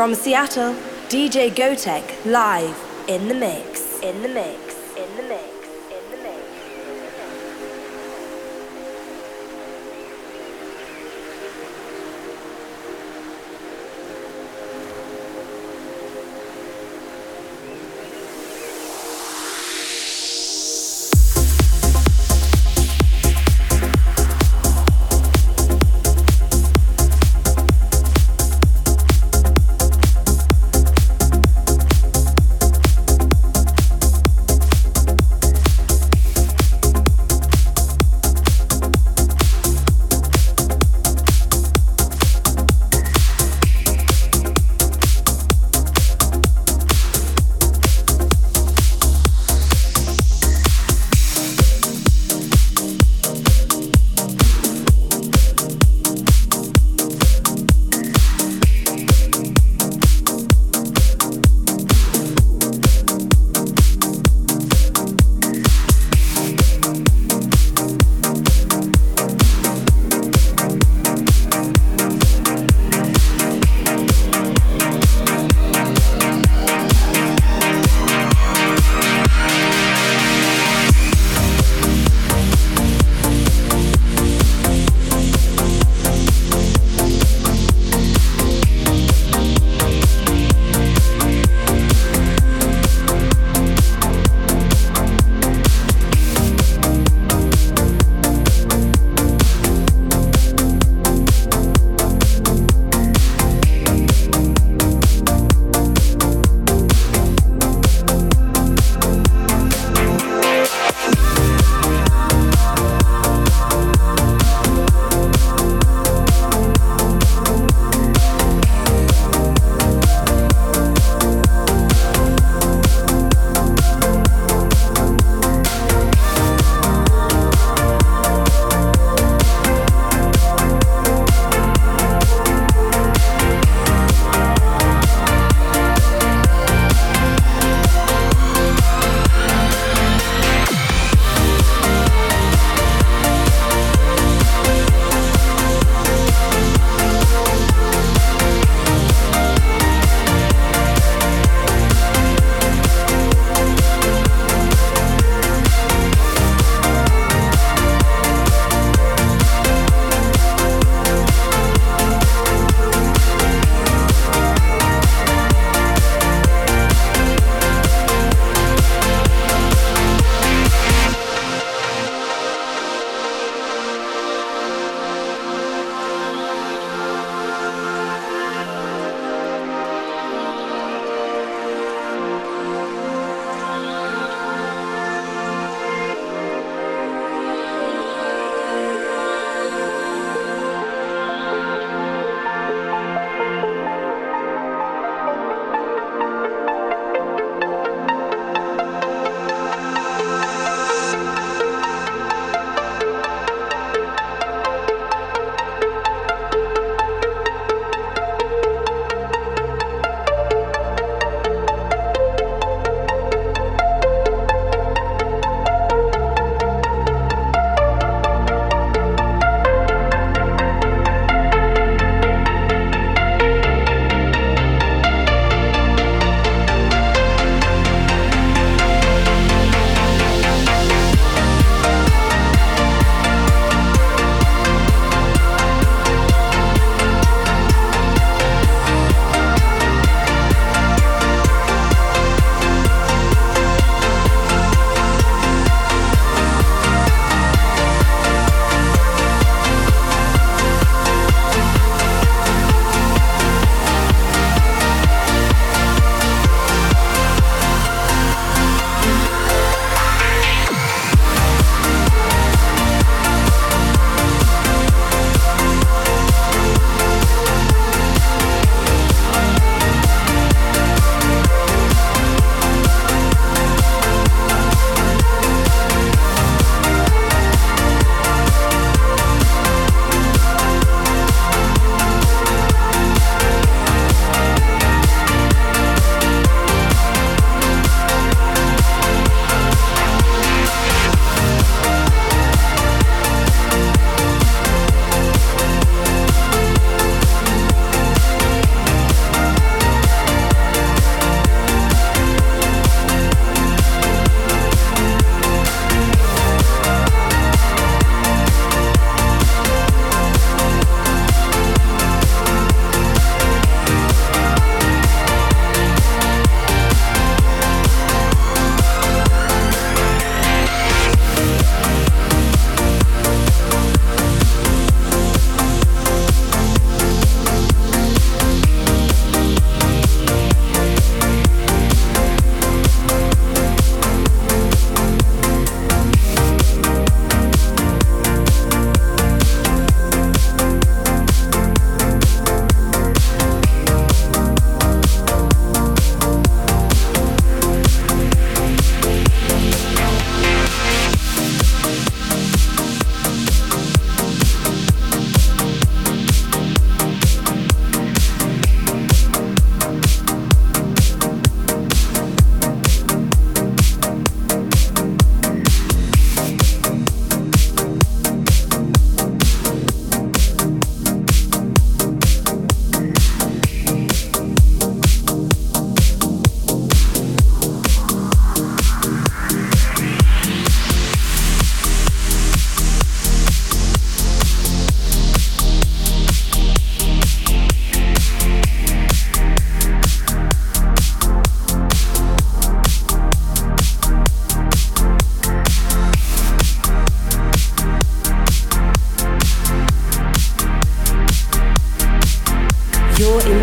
From Seattle, DJ Gotek live in the mix. In the mix.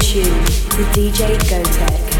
tune to DJ Gotek.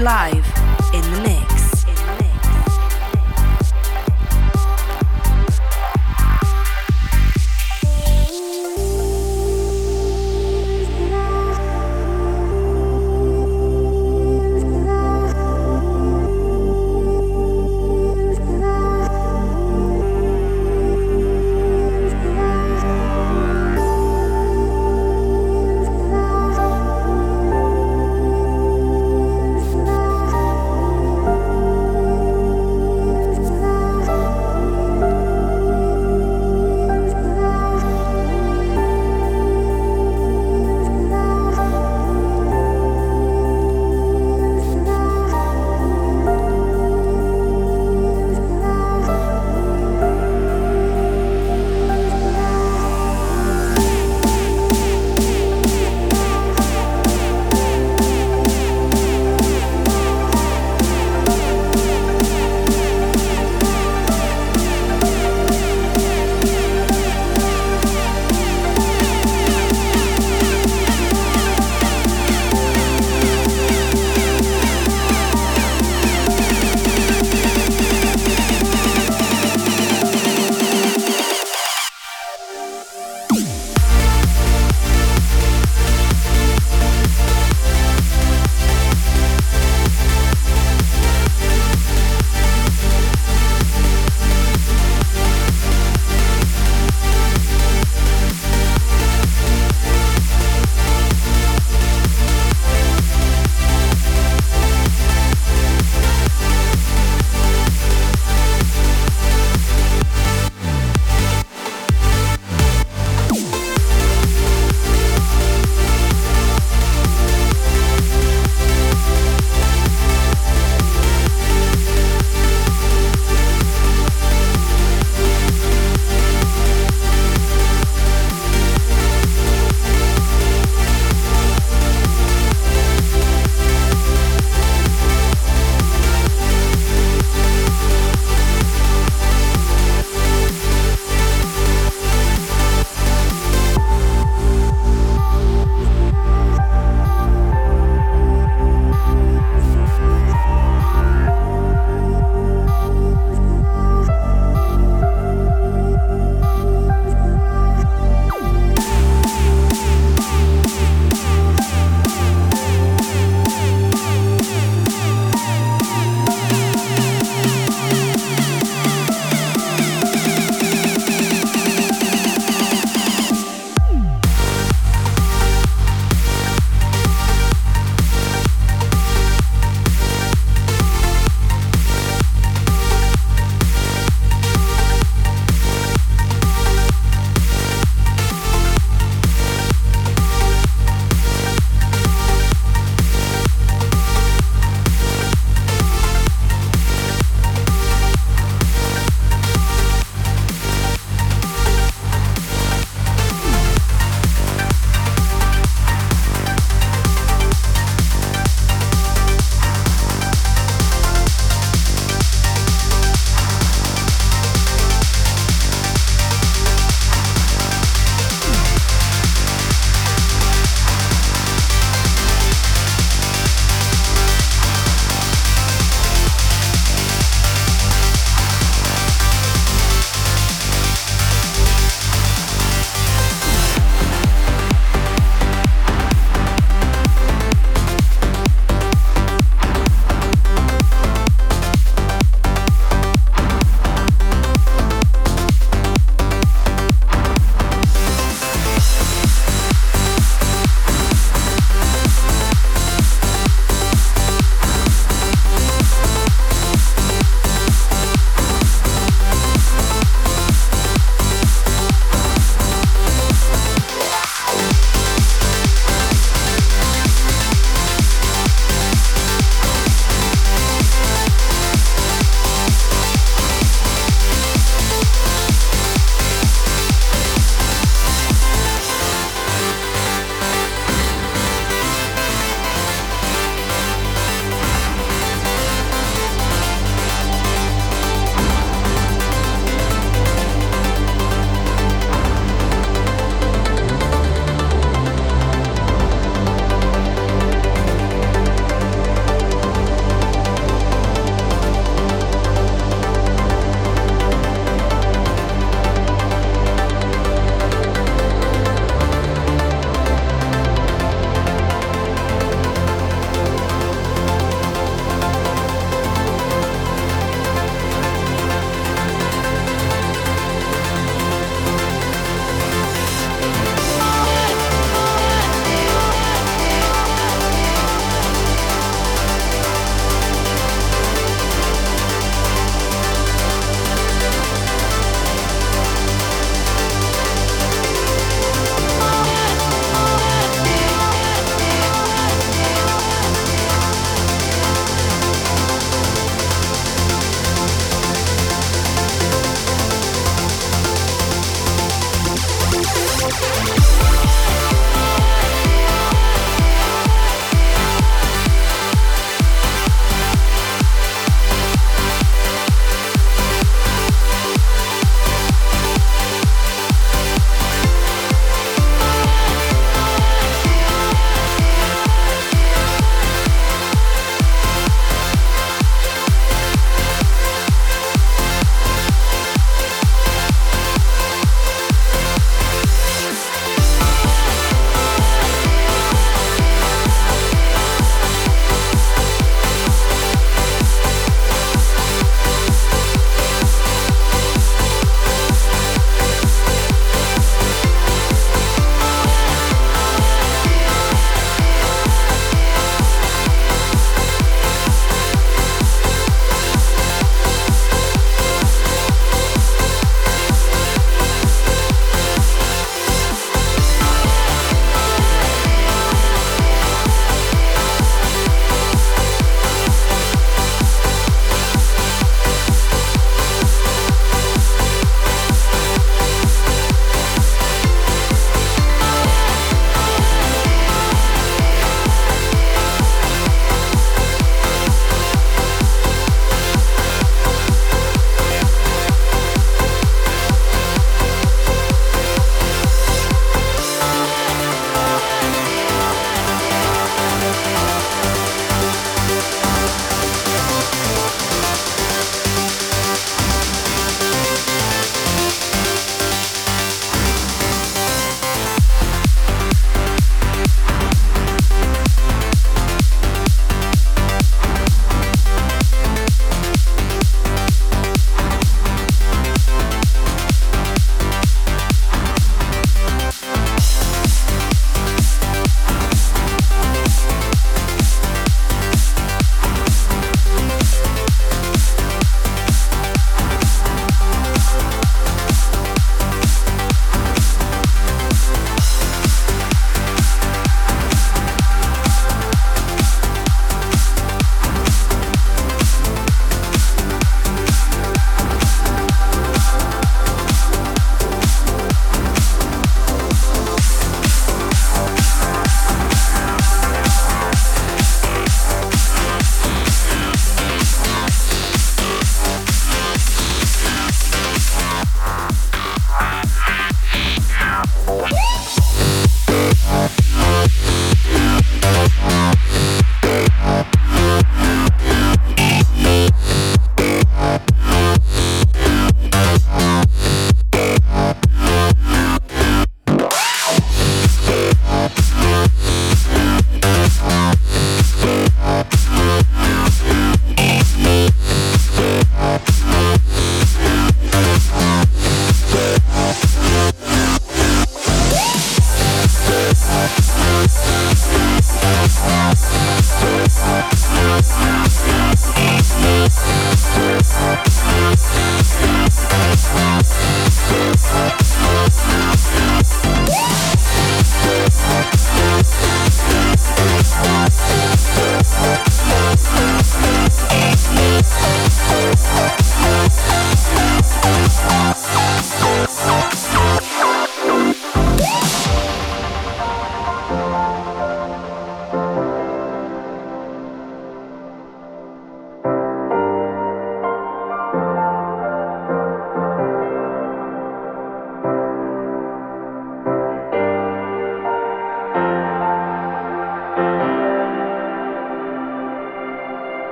Live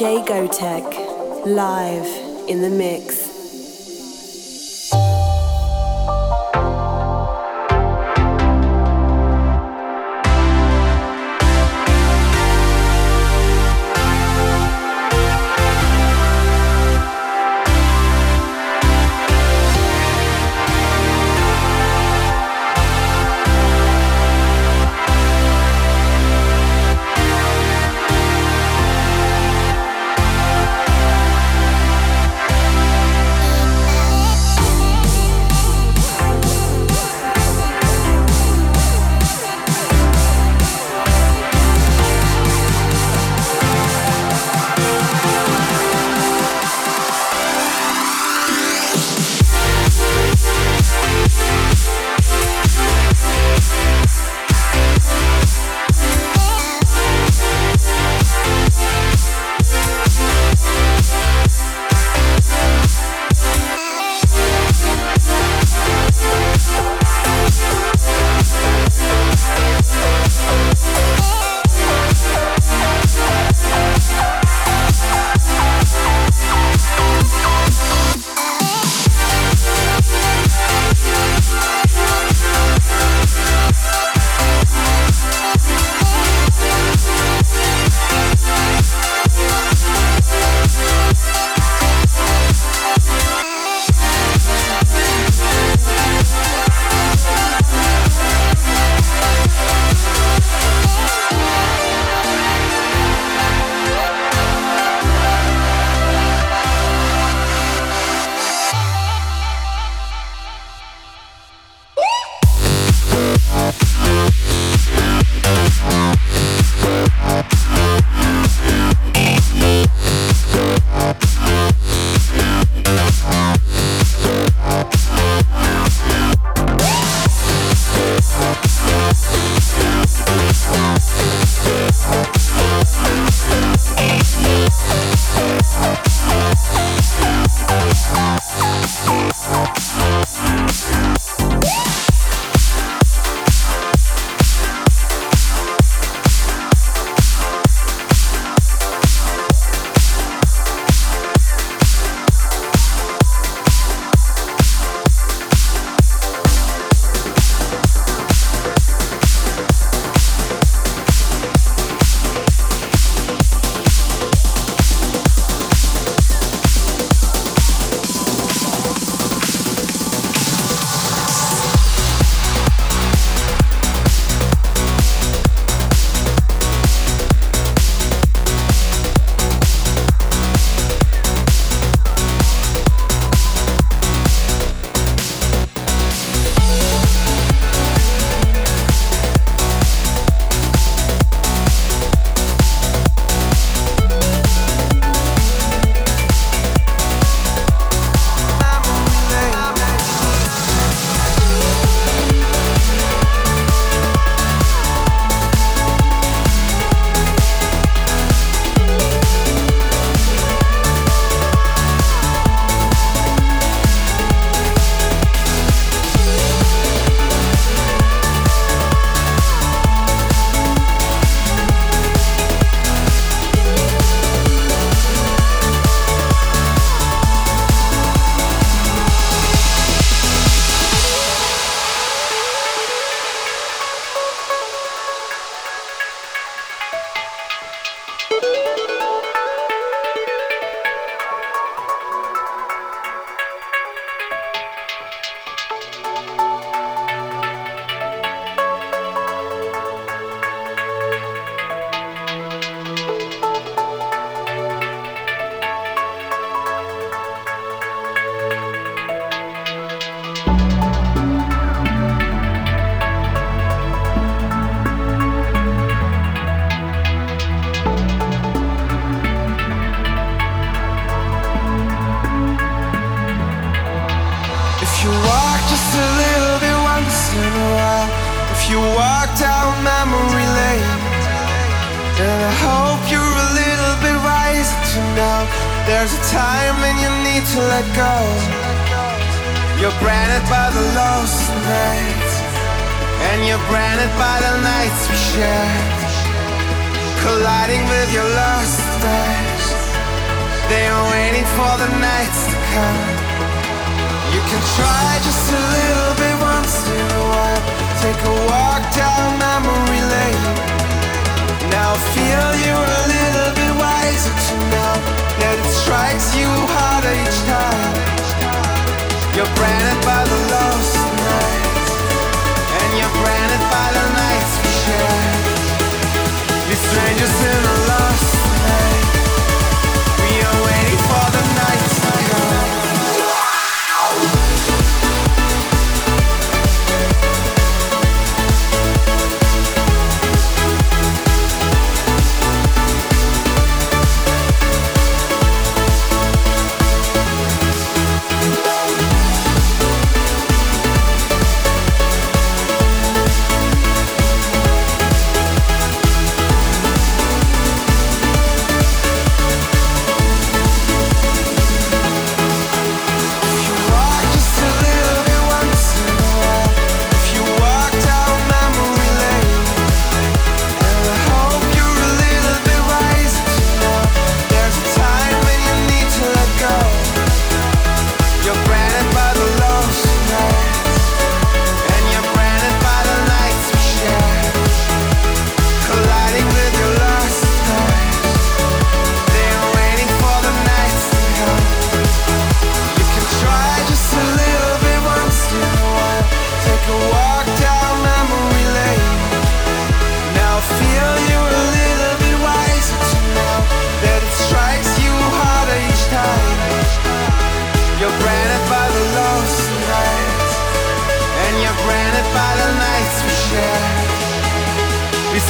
DJ Gotek, live in the mix.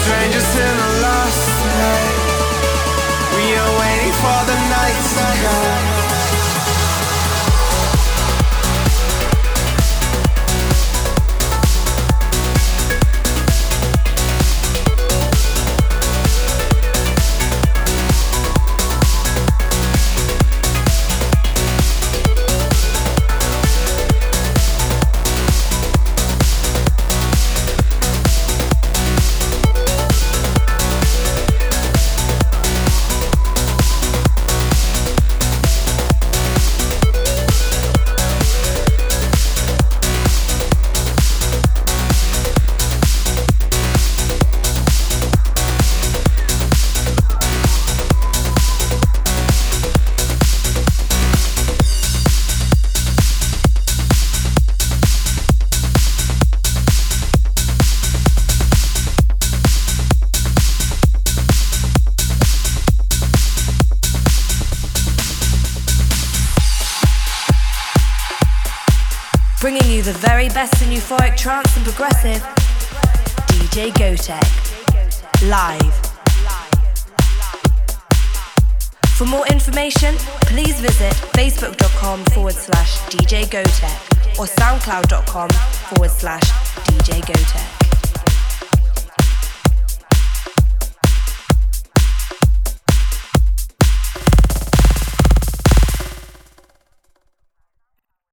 strangers in the lost night. We are waiting for the night sky. euphoric trance and progressive, DJ Gotek, live. For more information, please visit facebook.com forward slash DJ Gotek or soundcloud.com forward slash DJ Gotek.